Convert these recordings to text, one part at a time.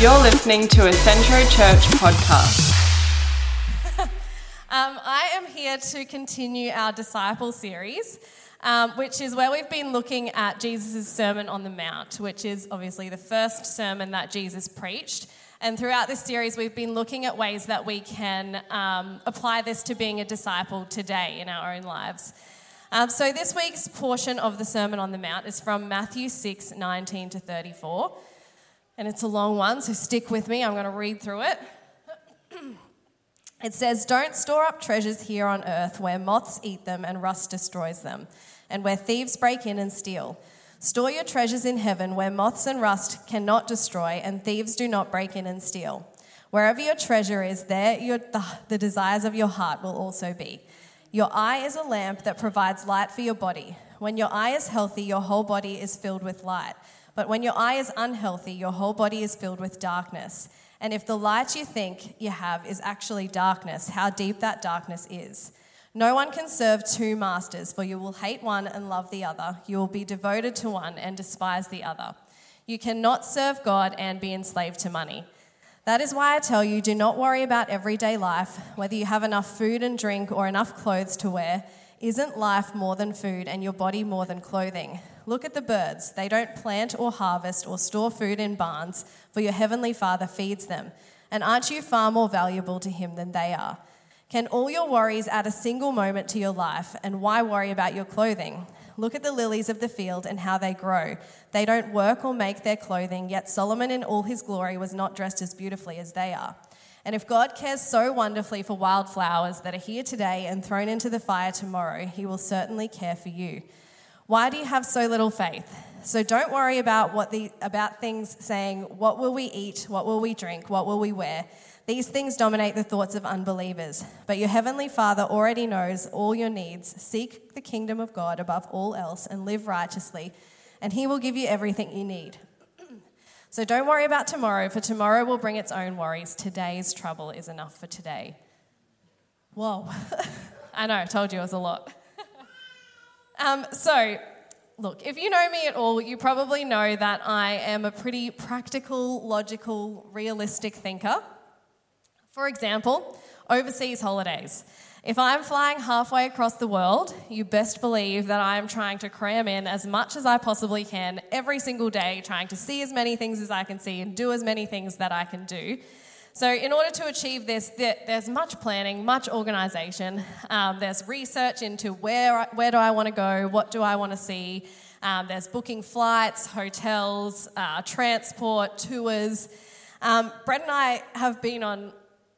You're listening to a Centro Church podcast. Um, I am here to continue our disciple series, um, which is where we've been looking at Jesus' Sermon on the Mount, which is obviously the first sermon that Jesus preached. And throughout this series, we've been looking at ways that we can um, apply this to being a disciple today in our own lives. Um, so, this week's portion of the Sermon on the Mount is from Matthew 6 19 to 34 and it's a long one, so stick with me. I'm going to read through it. It says, Don't store up treasures here on earth where moths eat them and rust destroys them, and where thieves break in and steal. Store your treasures in heaven where moths and rust cannot destroy, and thieves do not break in and steal. Wherever your treasure is, there your, the, the desires of your heart will also be. Your eye is a lamp that provides light for your body. When your eye is healthy, your whole body is filled with light. But when your eye is unhealthy, your whole body is filled with darkness. And if the light you think you have is actually darkness, how deep that darkness is. No one can serve two masters, for you will hate one and love the other. You will be devoted to one and despise the other. You cannot serve God and be enslaved to money. That is why I tell you do not worry about everyday life, whether you have enough food and drink or enough clothes to wear. Isn't life more than food and your body more than clothing? Look at the birds. They don't plant or harvest or store food in barns, for your heavenly Father feeds them. And aren't you far more valuable to Him than they are? Can all your worries add a single moment to your life? And why worry about your clothing? Look at the lilies of the field and how they grow. They don't work or make their clothing, yet Solomon in all his glory was not dressed as beautifully as they are. And if God cares so wonderfully for wildflowers that are here today and thrown into the fire tomorrow, he will certainly care for you. Why do you have so little faith? So don't worry about what the about things saying, what will we eat, what will we drink, what will we wear? These things dominate the thoughts of unbelievers. But your heavenly Father already knows all your needs. Seek the kingdom of God above all else and live righteously, and he will give you everything you need. so don't worry about tomorrow, for tomorrow will bring its own worries. Today's trouble is enough for today. Whoa. I know, I told you it was a lot. Um, so, look, if you know me at all, you probably know that I am a pretty practical, logical, realistic thinker. For example, overseas holidays. If I'm flying halfway across the world, you best believe that I am trying to cram in as much as I possibly can every single day, trying to see as many things as I can see and do as many things that I can do. So, in order to achieve this, there's much planning, much organisation. Um, there's research into where, where do I want to go, what do I want to see. Um, there's booking flights, hotels, uh, transport, tours. Um, Brett and I have been on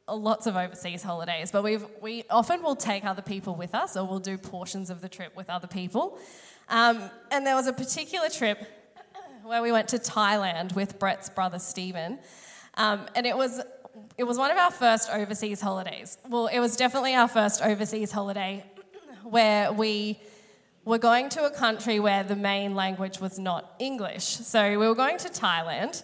lots of overseas holidays, but we we often will take other people with us, or we'll do portions of the trip with other people. Um, and there was a particular trip where we went to Thailand with Brett's brother Stephen. Um, and it was it was one of our first overseas holidays. Well, it was definitely our first overseas holiday where we were going to a country where the main language was not English. So we were going to Thailand.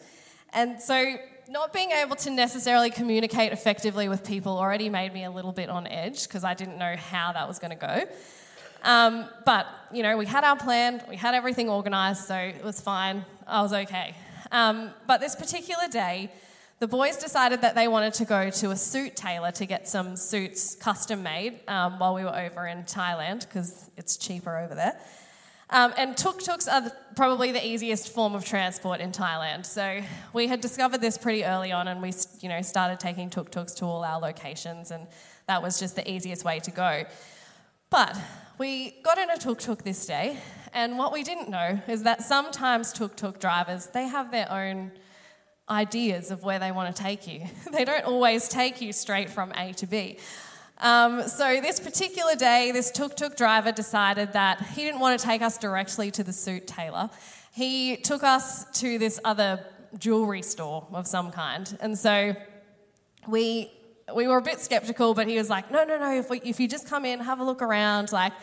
And so not being able to necessarily communicate effectively with people already made me a little bit on edge because I didn't know how that was going to go. Um, but, you know, we had our plan, we had everything organised, so it was fine. I was okay. Um, but this particular day, the boys decided that they wanted to go to a suit tailor to get some suits custom made um, while we were over in Thailand because it's cheaper over there. Um, and tuk tuks are the, probably the easiest form of transport in Thailand. So we had discovered this pretty early on, and we, you know, started taking tuk tuks to all our locations, and that was just the easiest way to go. But we got in a tuk tuk this day, and what we didn't know is that sometimes tuk tuk drivers they have their own ideas of where they want to take you. they don't always take you straight from A to B. Um, so, this particular day, this tuk tuk driver decided that he didn't want to take us directly to the suit tailor. He took us to this other jewelry store of some kind. And so we, we were a bit skeptical, but he was like, no, no, no, if, we, if you just come in, have a look around, like,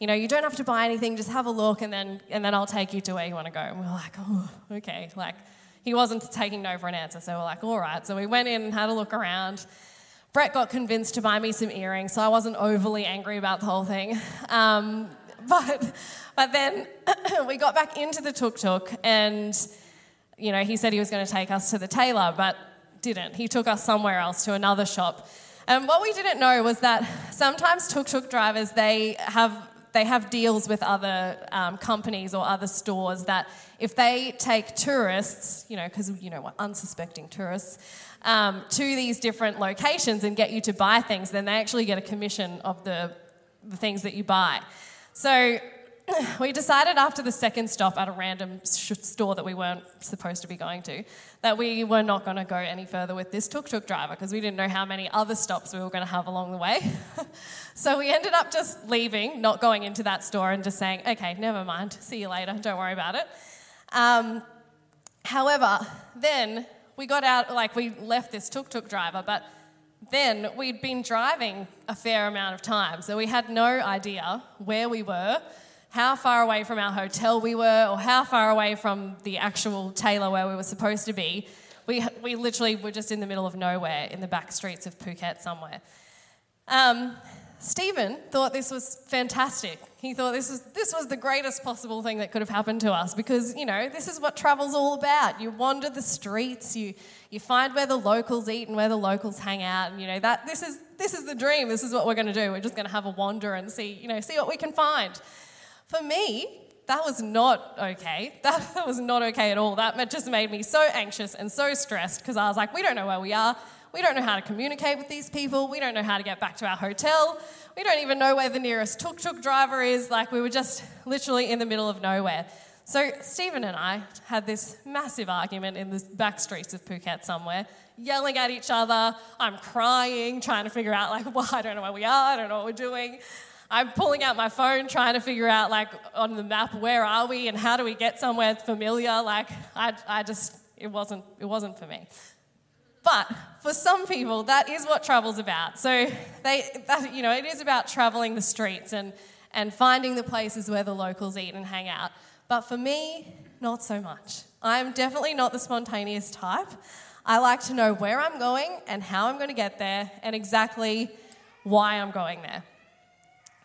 you know, you don't have to buy anything, just have a look, and then, and then I'll take you to where you want to go. And we we're like, oh, okay. Like, he wasn't taking no for an answer. So we're like, all right. So we went in and had a look around. Brett got convinced to buy me some earrings, so I wasn't overly angry about the whole thing. Um, but, but then we got back into the tuk tuk, and you know, he said he was going to take us to the tailor, but didn't. He took us somewhere else to another shop. And what we didn't know was that sometimes tuk tuk drivers, they have they have deals with other um, companies or other stores that if they take tourists, you know, because you know what, unsuspecting tourists, um, to these different locations and get you to buy things, then they actually get a commission of the, the things that you buy. So we decided after the second stop at a random store that we weren't supposed to be going to that we were not going to go any further with this tuk tuk driver because we didn't know how many other stops we were going to have along the way. so we ended up just leaving, not going into that store, and just saying, okay, never mind, see you later, don't worry about it. Um, however, then we got out, like we left this tuk tuk driver, but then we'd been driving a fair amount of time, so we had no idea where we were how far away from our hotel we were or how far away from the actual tailor where we were supposed to be. We, we literally were just in the middle of nowhere in the back streets of Phuket somewhere. Um, Stephen thought this was fantastic. He thought this was, this was the greatest possible thing that could have happened to us because, you know, this is what travel's all about. You wander the streets, you, you find where the locals eat and where the locals hang out. And, you know, that, this, is, this is the dream. This is what we're going to do. We're just going to have a wander and see, you know, see what we can find. For me, that was not okay. That, that was not okay at all. That just made me so anxious and so stressed because I was like, we don't know where we are. We don't know how to communicate with these people. We don't know how to get back to our hotel. We don't even know where the nearest tuk tuk driver is. Like, we were just literally in the middle of nowhere. So, Stephen and I had this massive argument in the back streets of Phuket somewhere, yelling at each other. I'm crying, trying to figure out, like, well, I don't know where we are. I don't know what we're doing. I'm pulling out my phone trying to figure out, like, on the map, where are we and how do we get somewhere familiar? Like, I, I just, it wasn't, it wasn't for me. But for some people, that is what travel's about. So they, that, you know, it is about traveling the streets and, and finding the places where the locals eat and hang out. But for me, not so much. I'm definitely not the spontaneous type. I like to know where I'm going and how I'm going to get there and exactly why I'm going there.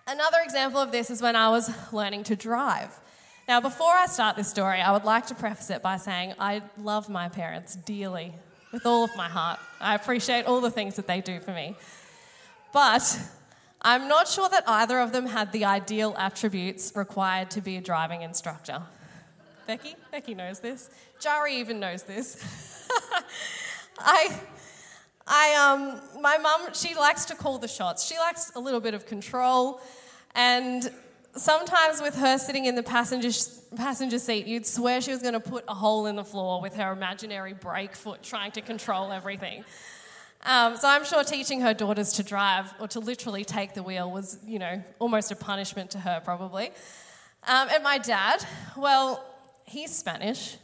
Another example of this is when I was learning to drive. Now, before I start this story, I would like to preface it by saying I love my parents dearly, with all of my heart. I appreciate all the things that they do for me. But I'm not sure that either of them had the ideal attributes required to be a driving instructor. Becky? Becky knows this. Jari even knows this. I I, um, my mum, she likes to call the shots. She likes a little bit of control. And sometimes with her sitting in the passenger, passenger seat, you'd swear she was going to put a hole in the floor with her imaginary brake foot trying to control everything. Um, so I'm sure teaching her daughters to drive or to literally take the wheel was, you know, almost a punishment to her, probably. Um, and my dad, well, he's Spanish.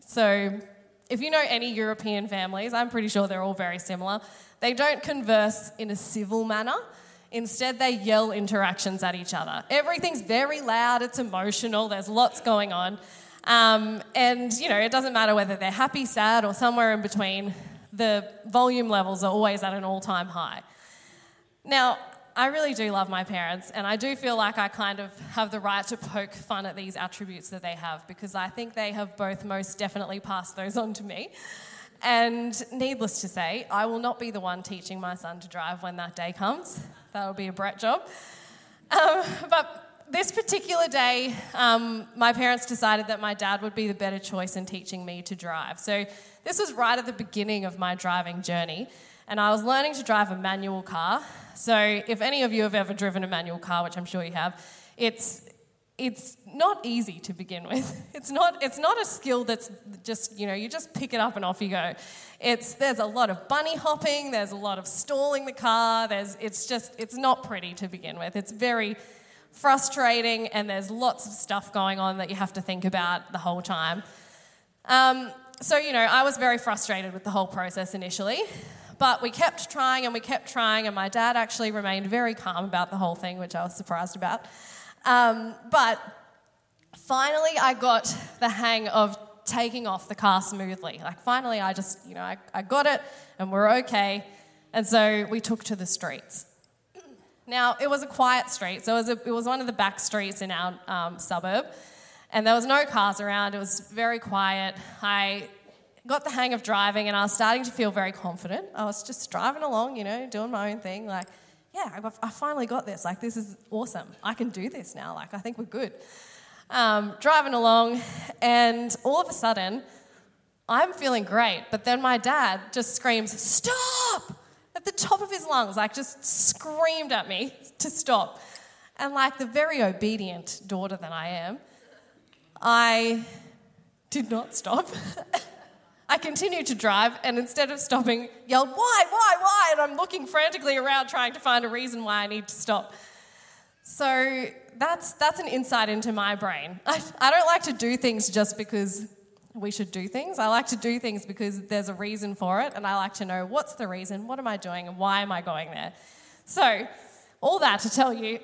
So if you know any European families, I'm pretty sure they're all very similar. They don't converse in a civil manner. Instead, they yell interactions at each other. Everything's very loud, it's emotional, there's lots going on. Um, and, you know, it doesn't matter whether they're happy, sad, or somewhere in between, the volume levels are always at an all time high. Now, I really do love my parents, and I do feel like I kind of have the right to poke fun at these attributes that they have because I think they have both most definitely passed those on to me. And needless to say, I will not be the one teaching my son to drive when that day comes. That will be a Brett job. Um, but this particular day, um, my parents decided that my dad would be the better choice in teaching me to drive. So this was right at the beginning of my driving journey, and I was learning to drive a manual car. So, if any of you have ever driven a manual car, which I'm sure you have, it's it's not easy to begin with. It's not, it's not a skill that's just, you know, you just pick it up and off you go. It's, there's a lot of bunny hopping, there's a lot of stalling the car, there's, it's just, it's not pretty to begin with. It's very frustrating and there's lots of stuff going on that you have to think about the whole time. Um, so, you know, I was very frustrated with the whole process initially. But we kept trying and we kept trying, and my dad actually remained very calm about the whole thing, which I was surprised about. Um, but finally, I got the hang of taking off the car smoothly. Like, finally, I just, you know, I, I got it and we're okay. And so we took to the streets. Now, it was a quiet street, so it was, a, it was one of the back streets in our um, suburb. And there was no cars around, it was very quiet. I got the hang of driving and I was starting to feel very confident. I was just driving along, you know, doing my own thing. Like, yeah, I, finally got this. Like, this is awesome. I can do this now. Like, I think we're good. Um, driving along, and all of a sudden, I'm feeling great. But then my dad just screams, Stop! at the top of his lungs, like, just screamed at me to stop. And, like, the very obedient daughter that I am, I did not stop. I continued to drive and instead of stopping, yelled, Why, why, why? And I'm looking frantically around trying to find a reason why I need to stop. So that's, that's an insight into my brain. I, I don't like to do things just because we should do things. I like to do things because there's a reason for it, and I like to know what's the reason, what am I doing, and why am I going there. So, all that to tell you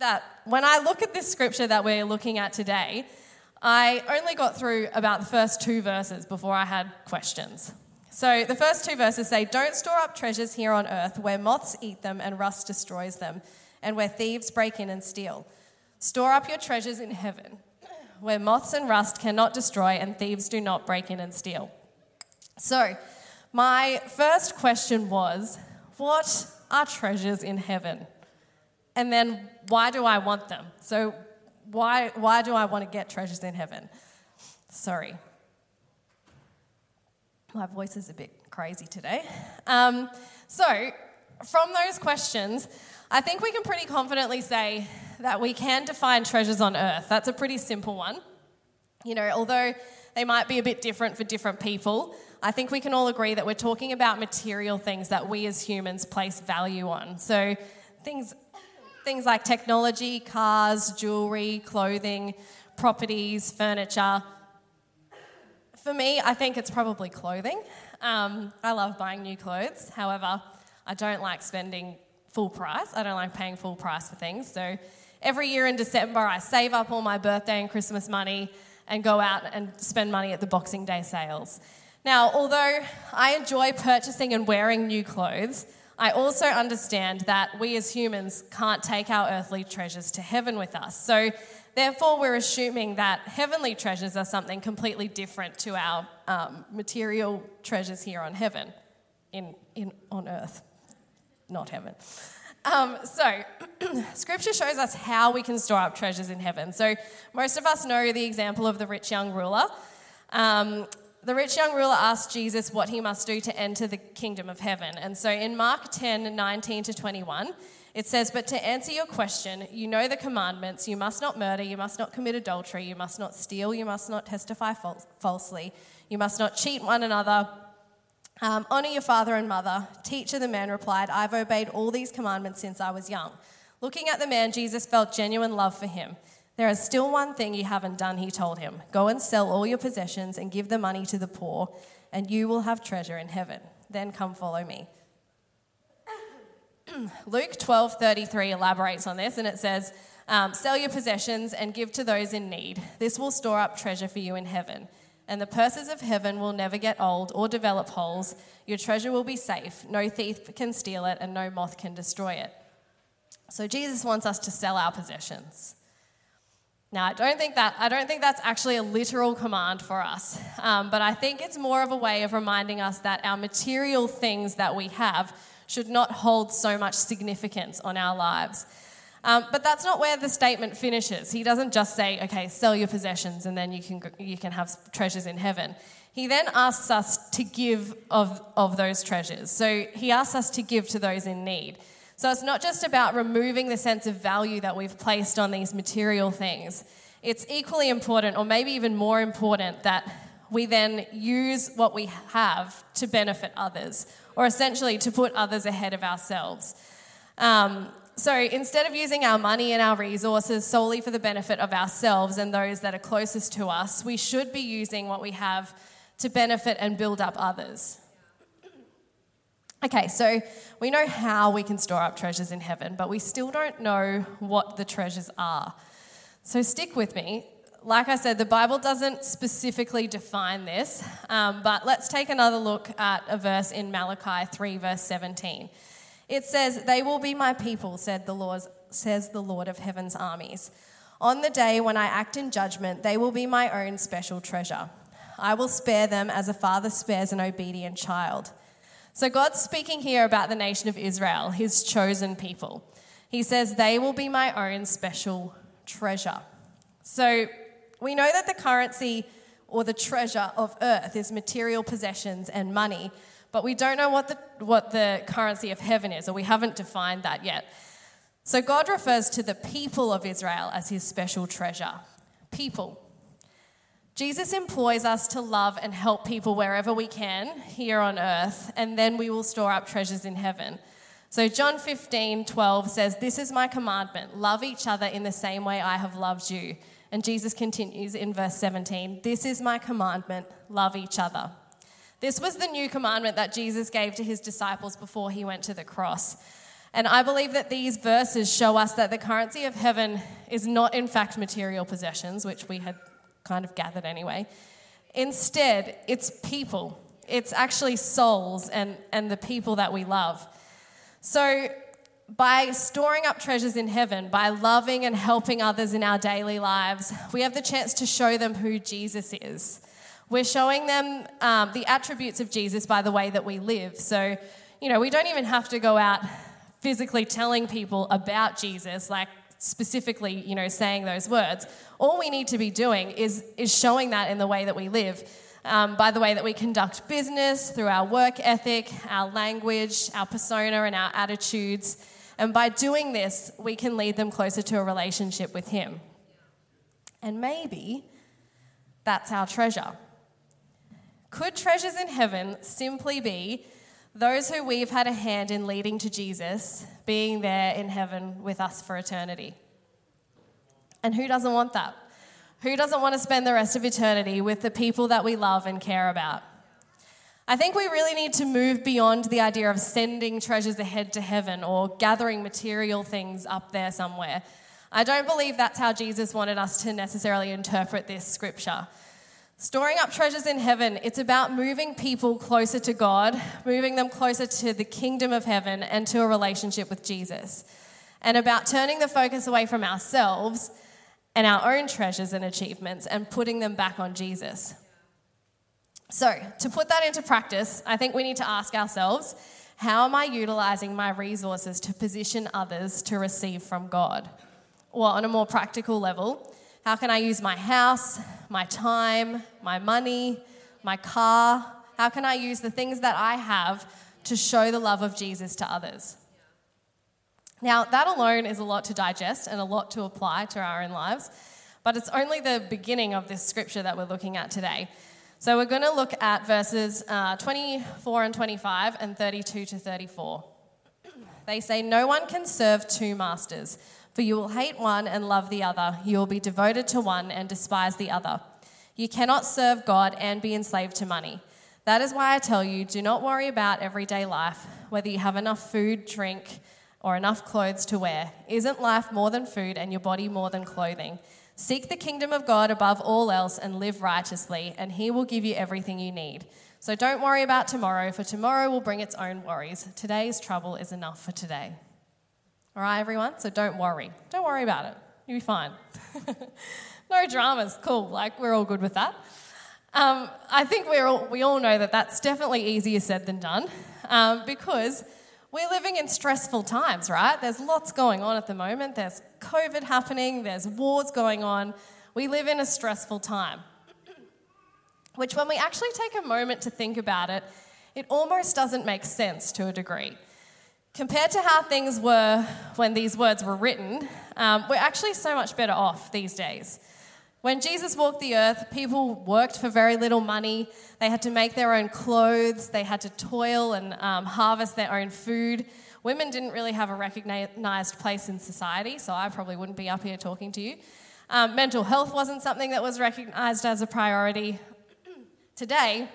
that when I look at this scripture that we're looking at today, I only got through about the first two verses before I had questions. So the first two verses say, Don't store up treasures here on earth where moths eat them and rust destroys them, and where thieves break in and steal. Store up your treasures in heaven where moths and rust cannot destroy and thieves do not break in and steal. So, my first question was, What are treasures in heaven? And then, why do I want them? So, why, why do I want to get treasures in heaven? Sorry. My voice is a bit crazy today. Um, so, from those questions, I think we can pretty confidently say that we can define treasures on earth. That's a pretty simple one. You know, although they might be a bit different for different people, I think we can all agree that we're talking about material things that we as humans place value on. So, things Things like technology, cars, jewelry, clothing, properties, furniture. For me, I think it's probably clothing. Um, I love buying new clothes. However, I don't like spending full price. I don't like paying full price for things. So every year in December, I save up all my birthday and Christmas money and go out and spend money at the Boxing Day sales. Now, although I enjoy purchasing and wearing new clothes, I also understand that we as humans can't take our earthly treasures to heaven with us. So, therefore, we're assuming that heavenly treasures are something completely different to our um, material treasures here on heaven, in, in, on earth, not heaven. Um, so, scripture shows us how we can store up treasures in heaven. So, most of us know the example of the rich young ruler. Um, the rich young ruler asked Jesus what he must do to enter the kingdom of heaven. And so in Mark 10 19 to 21, it says, But to answer your question, you know the commandments you must not murder, you must not commit adultery, you must not steal, you must not testify falsely, you must not cheat one another. Um, honor your father and mother. Teacher, the man replied, I've obeyed all these commandments since I was young. Looking at the man, Jesus felt genuine love for him. There is still one thing you haven't done, he told him. Go and sell all your possessions and give the money to the poor, and you will have treasure in heaven. Then come follow me. Luke 12:33 elaborates on this, and it says, um, "Sell your possessions and give to those in need. This will store up treasure for you in heaven. And the purses of heaven will never get old or develop holes. Your treasure will be safe. No thief can steal it, and no moth can destroy it." So Jesus wants us to sell our possessions. Now, I don't think that I don't think that's actually a literal command for us, um, but I think it's more of a way of reminding us that our material things that we have should not hold so much significance on our lives. Um, but that's not where the statement finishes. He doesn't just say, "Okay, sell your possessions, and then you can you can have treasures in heaven." He then asks us to give of, of those treasures. So he asks us to give to those in need. So it's not just about removing the sense of value that we've placed on these material things. It's equally important, or maybe even more important, that we then use what we have to benefit others, or essentially to put others ahead of ourselves. Um, so instead of using our money and our resources solely for the benefit of ourselves and those that are closest to us, we should be using what we have to benefit and build up others. Okay, so we know how we can store up treasures in heaven, but we still don't know what the treasures are. So stick with me. Like I said, the Bible doesn't specifically define this, um, but let's take another look at a verse in Malachi 3, verse 17. It says, They will be my people, said the Lord, says the Lord of heaven's armies. On the day when I act in judgment, they will be my own special treasure. I will spare them as a father spares an obedient child. So God's speaking here about the nation of Israel, his chosen people. He says, They will be my own special treasure. So we know that the currency or the treasure of earth is material possessions and money, but we don't know what the, what the currency of heaven is, or we haven't defined that yet. So God refers to the people of Israel as his special treasure. People. Jesus employs us to love and help people wherever we can here on earth, and then we will store up treasures in heaven. So, John 15, 12 says, This is my commandment love each other in the same way I have loved you. And Jesus continues in verse 17, This is my commandment love each other. This was the new commandment that Jesus gave to his disciples before he went to the cross. And I believe that these verses show us that the currency of heaven is not, in fact, material possessions, which we had kind of gathered anyway. Instead, it's people, it's actually souls and, and the people that we love. So, by storing up treasures in heaven, by loving and helping others in our daily lives, we have the chance to show them who Jesus is. We're showing them um, the attributes of Jesus by the way that we live. So, you know, we don't even have to go out physically telling people about Jesus, like specifically, you know, saying those words. All we need to be doing is, is showing that in the way that we live. Um, by the way that we conduct business, through our work ethic, our language, our persona, and our attitudes. And by doing this, we can lead them closer to a relationship with Him. And maybe that's our treasure. Could treasures in heaven simply be those who we've had a hand in leading to Jesus being there in heaven with us for eternity. And who doesn't want that? Who doesn't want to spend the rest of eternity with the people that we love and care about? I think we really need to move beyond the idea of sending treasures ahead to heaven or gathering material things up there somewhere. I don't believe that's how Jesus wanted us to necessarily interpret this scripture. Storing up treasures in heaven, it's about moving people closer to God, moving them closer to the kingdom of heaven and to a relationship with Jesus, and about turning the focus away from ourselves and our own treasures and achievements and putting them back on Jesus. So, to put that into practice, I think we need to ask ourselves how am I utilizing my resources to position others to receive from God? Or, on a more practical level, how can I use my house, my time, my money, my car? How can I use the things that I have to show the love of Jesus to others? Now, that alone is a lot to digest and a lot to apply to our own lives, but it's only the beginning of this scripture that we're looking at today. So, we're going to look at verses uh, 24 and 25 and 32 to 34. They say, No one can serve two masters. For you will hate one and love the other. You will be devoted to one and despise the other. You cannot serve God and be enslaved to money. That is why I tell you do not worry about everyday life, whether you have enough food, drink, or enough clothes to wear. Isn't life more than food and your body more than clothing? Seek the kingdom of God above all else and live righteously, and He will give you everything you need. So don't worry about tomorrow, for tomorrow will bring its own worries. Today's trouble is enough for today. All right, everyone? So don't worry. Don't worry about it. You'll be fine. no dramas. Cool. Like, we're all good with that. Um, I think we're all, we all know that that's definitely easier said than done um, because we're living in stressful times, right? There's lots going on at the moment. There's COVID happening, there's wars going on. We live in a stressful time. Which, when we actually take a moment to think about it, it almost doesn't make sense to a degree. Compared to how things were when these words were written, um, we're actually so much better off these days. When Jesus walked the earth, people worked for very little money. They had to make their own clothes, they had to toil and um, harvest their own food. Women didn't really have a recognized place in society, so I probably wouldn't be up here talking to you. Um, mental health wasn't something that was recognized as a priority. Today,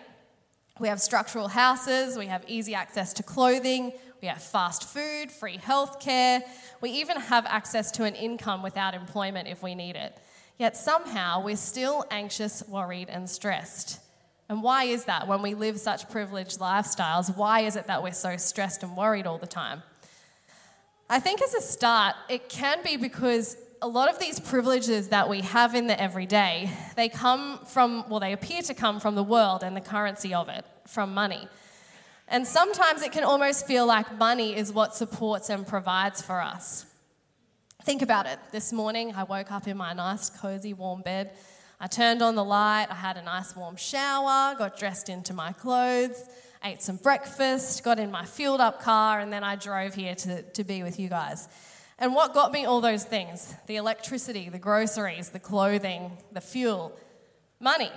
we have structural houses, we have easy access to clothing, we have fast food, free healthcare. We even have access to an income without employment if we need it. Yet somehow we're still anxious, worried, and stressed. And why is that when we live such privileged lifestyles? Why is it that we're so stressed and worried all the time? I think as a start, it can be because a lot of these privileges that we have in the everyday, they come from, well, they appear to come from the world and the currency of it, from money. And sometimes it can almost feel like money is what supports and provides for us. Think about it. This morning, I woke up in my nice, cozy, warm bed. I turned on the light, I had a nice warm shower, got dressed into my clothes, ate some breakfast, got in my fueled up car, and then I drove here to, to be with you guys. And what got me all those things? The electricity, the groceries, the clothing, the fuel, money.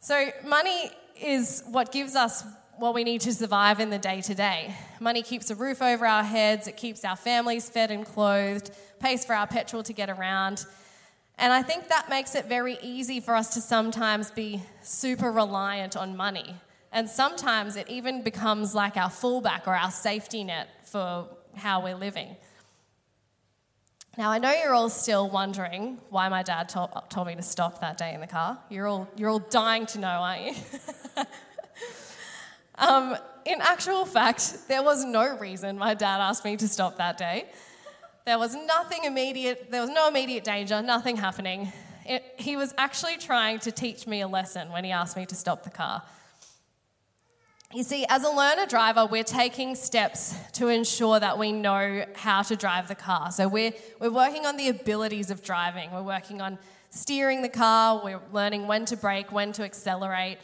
So, money is what gives us what we need to survive in the day to day. Money keeps a roof over our heads, it keeps our families fed and clothed, pays for our petrol to get around. And I think that makes it very easy for us to sometimes be super reliant on money. And sometimes it even becomes like our fallback or our safety net for how we're living. Now, I know you're all still wondering why my dad told, told me to stop that day in the car. You're all, you're all dying to know, aren't you? um, in actual fact, there was no reason my dad asked me to stop that day. There was nothing immediate, there was no immediate danger, nothing happening. It, he was actually trying to teach me a lesson when he asked me to stop the car. You see, as a learner driver, we're taking steps to ensure that we know how to drive the car. So we're, we're working on the abilities of driving. We're working on steering the car, we're learning when to brake, when to accelerate.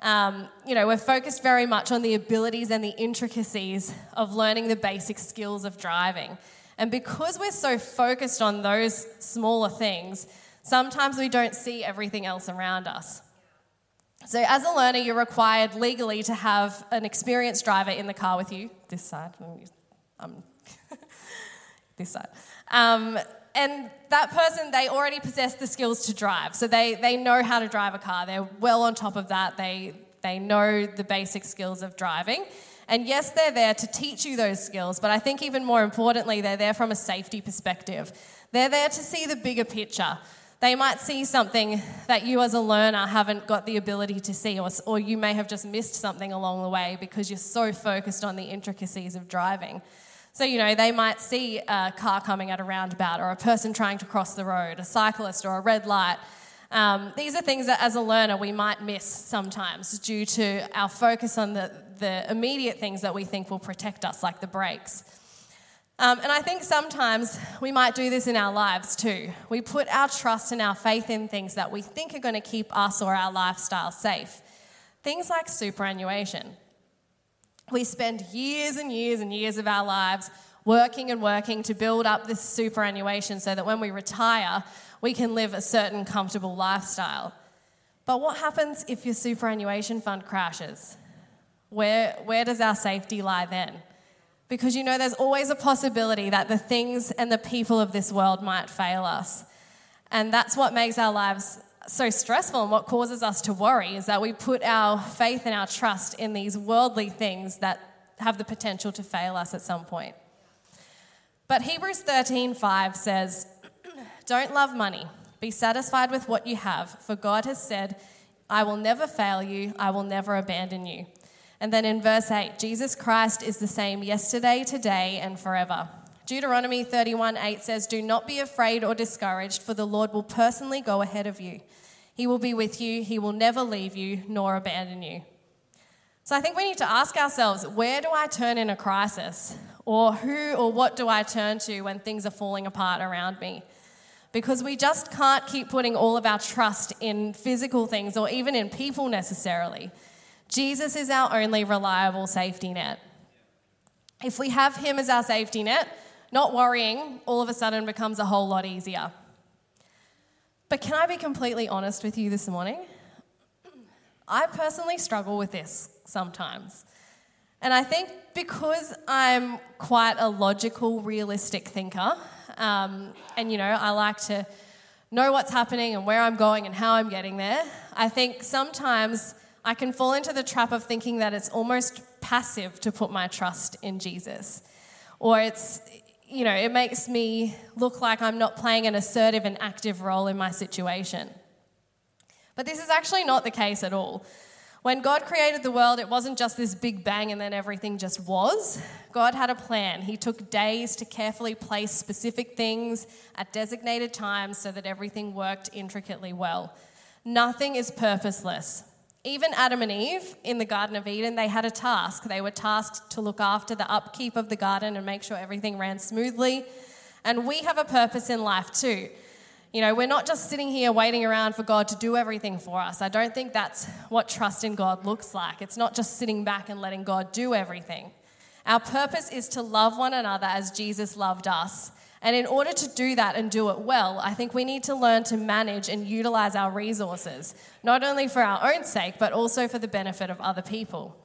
Um, you know, we're focused very much on the abilities and the intricacies of learning the basic skills of driving. And because we're so focused on those smaller things, sometimes we don't see everything else around us. So, as a learner, you're required legally to have an experienced driver in the car with you. This side, um, this side. Um, and that person, they already possess the skills to drive. So, they, they know how to drive a car. They're well on top of that. They, they know the basic skills of driving. And yes, they're there to teach you those skills, but I think even more importantly, they're there from a safety perspective. They're there to see the bigger picture. They might see something that you as a learner haven't got the ability to see, or, or you may have just missed something along the way because you're so focused on the intricacies of driving. So, you know, they might see a car coming at a roundabout or a person trying to cross the road, a cyclist or a red light. Um, these are things that as a learner we might miss sometimes due to our focus on the, the immediate things that we think will protect us, like the brakes. Um, and I think sometimes we might do this in our lives too. We put our trust and our faith in things that we think are going to keep us or our lifestyle safe. Things like superannuation. We spend years and years and years of our lives working and working to build up this superannuation so that when we retire, we can live a certain comfortable lifestyle. But what happens if your superannuation fund crashes? Where, where does our safety lie then? because you know there's always a possibility that the things and the people of this world might fail us. And that's what makes our lives so stressful and what causes us to worry is that we put our faith and our trust in these worldly things that have the potential to fail us at some point. But Hebrews 13:5 says, "Don't love money. Be satisfied with what you have, for God has said, I will never fail you, I will never abandon you." And then in verse 8, Jesus Christ is the same yesterday, today, and forever. Deuteronomy 31 8 says, Do not be afraid or discouraged, for the Lord will personally go ahead of you. He will be with you, He will never leave you nor abandon you. So I think we need to ask ourselves where do I turn in a crisis? Or who or what do I turn to when things are falling apart around me? Because we just can't keep putting all of our trust in physical things or even in people necessarily. Jesus is our only reliable safety net. If we have Him as our safety net, not worrying all of a sudden becomes a whole lot easier. But can I be completely honest with you this morning? I personally struggle with this sometimes. And I think because I'm quite a logical, realistic thinker, um, and you know, I like to know what's happening and where I'm going and how I'm getting there, I think sometimes I can fall into the trap of thinking that it's almost passive to put my trust in Jesus. Or it's, you know, it makes me look like I'm not playing an assertive and active role in my situation. But this is actually not the case at all. When God created the world, it wasn't just this big bang and then everything just was. God had a plan. He took days to carefully place specific things at designated times so that everything worked intricately well. Nothing is purposeless. Even Adam and Eve in the Garden of Eden, they had a task. They were tasked to look after the upkeep of the garden and make sure everything ran smoothly. And we have a purpose in life too. You know, we're not just sitting here waiting around for God to do everything for us. I don't think that's what trust in God looks like. It's not just sitting back and letting God do everything. Our purpose is to love one another as Jesus loved us. And in order to do that and do it well, I think we need to learn to manage and utilize our resources, not only for our own sake, but also for the benefit of other people.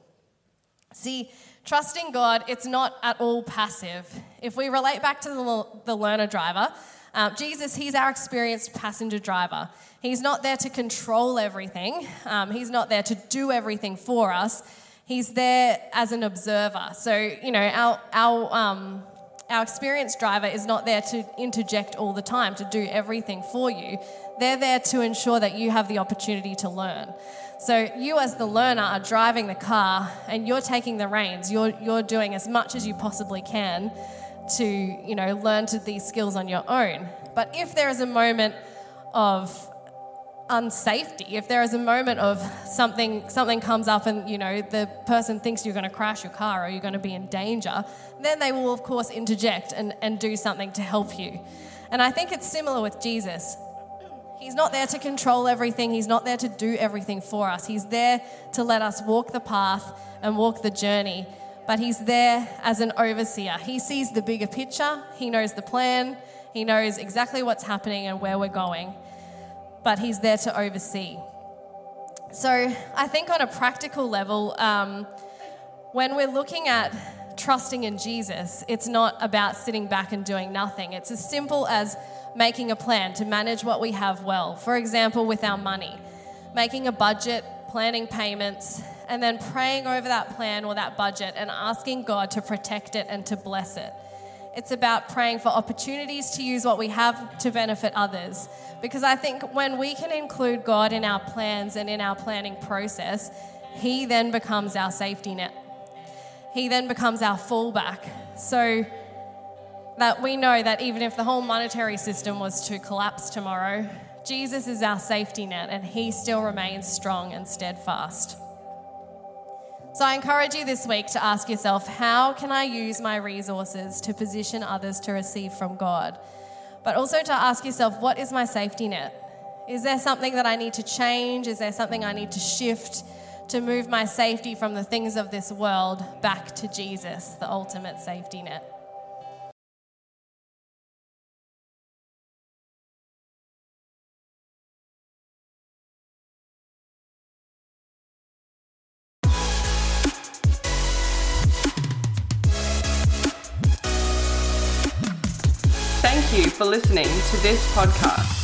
See, trusting God, it's not at all passive. If we relate back to the, the learner driver, um, Jesus, he's our experienced passenger driver. He's not there to control everything, um, he's not there to do everything for us. He's there as an observer. So, you know, our, our um, our experienced driver is not there to interject all the time, to do everything for you. They're there to ensure that you have the opportunity to learn. So, you as the learner are driving the car and you're taking the reins. You're, you're doing as much as you possibly can to, you know, learn to these skills on your own. But if there is a moment of Um, unsafety if there is a moment of something something comes up and you know the person thinks you're going to crash your car or you're going to be in danger then they will of course interject and, and do something to help you. And i think it's similar with jesus. He's not there to control everything. He's not there to do everything for us. He's there to let us walk the path and walk the journey but he's there as an overseer. He sees the bigger picture. He knows the plan. He knows exactly what's happening and where we're going but He's there to oversee. So I think on a practical level, um, when we're looking at trusting in Jesus, it's not about sitting back and doing nothing. It's as simple as making a plan to manage what we have well. For example, with our money, making a budget, planning payments, and then praying over that plan or that budget and asking God to protect it and to bless it. It's about praying for opportunities to use what we have to benefit others. Because I think when we can include God in our plans and in our planning process, He then becomes our safety net. He then becomes our fallback. So that we know that even if the whole monetary system was to collapse tomorrow, Jesus is our safety net and He still remains strong and steadfast. So I encourage you this week to ask yourself how can I use my resources to position others to receive from God? But also to ask yourself, what is my safety net? Is there something that I need to change? Is there something I need to shift to move my safety from the things of this world back to Jesus, the ultimate safety net? You for listening to this podcast.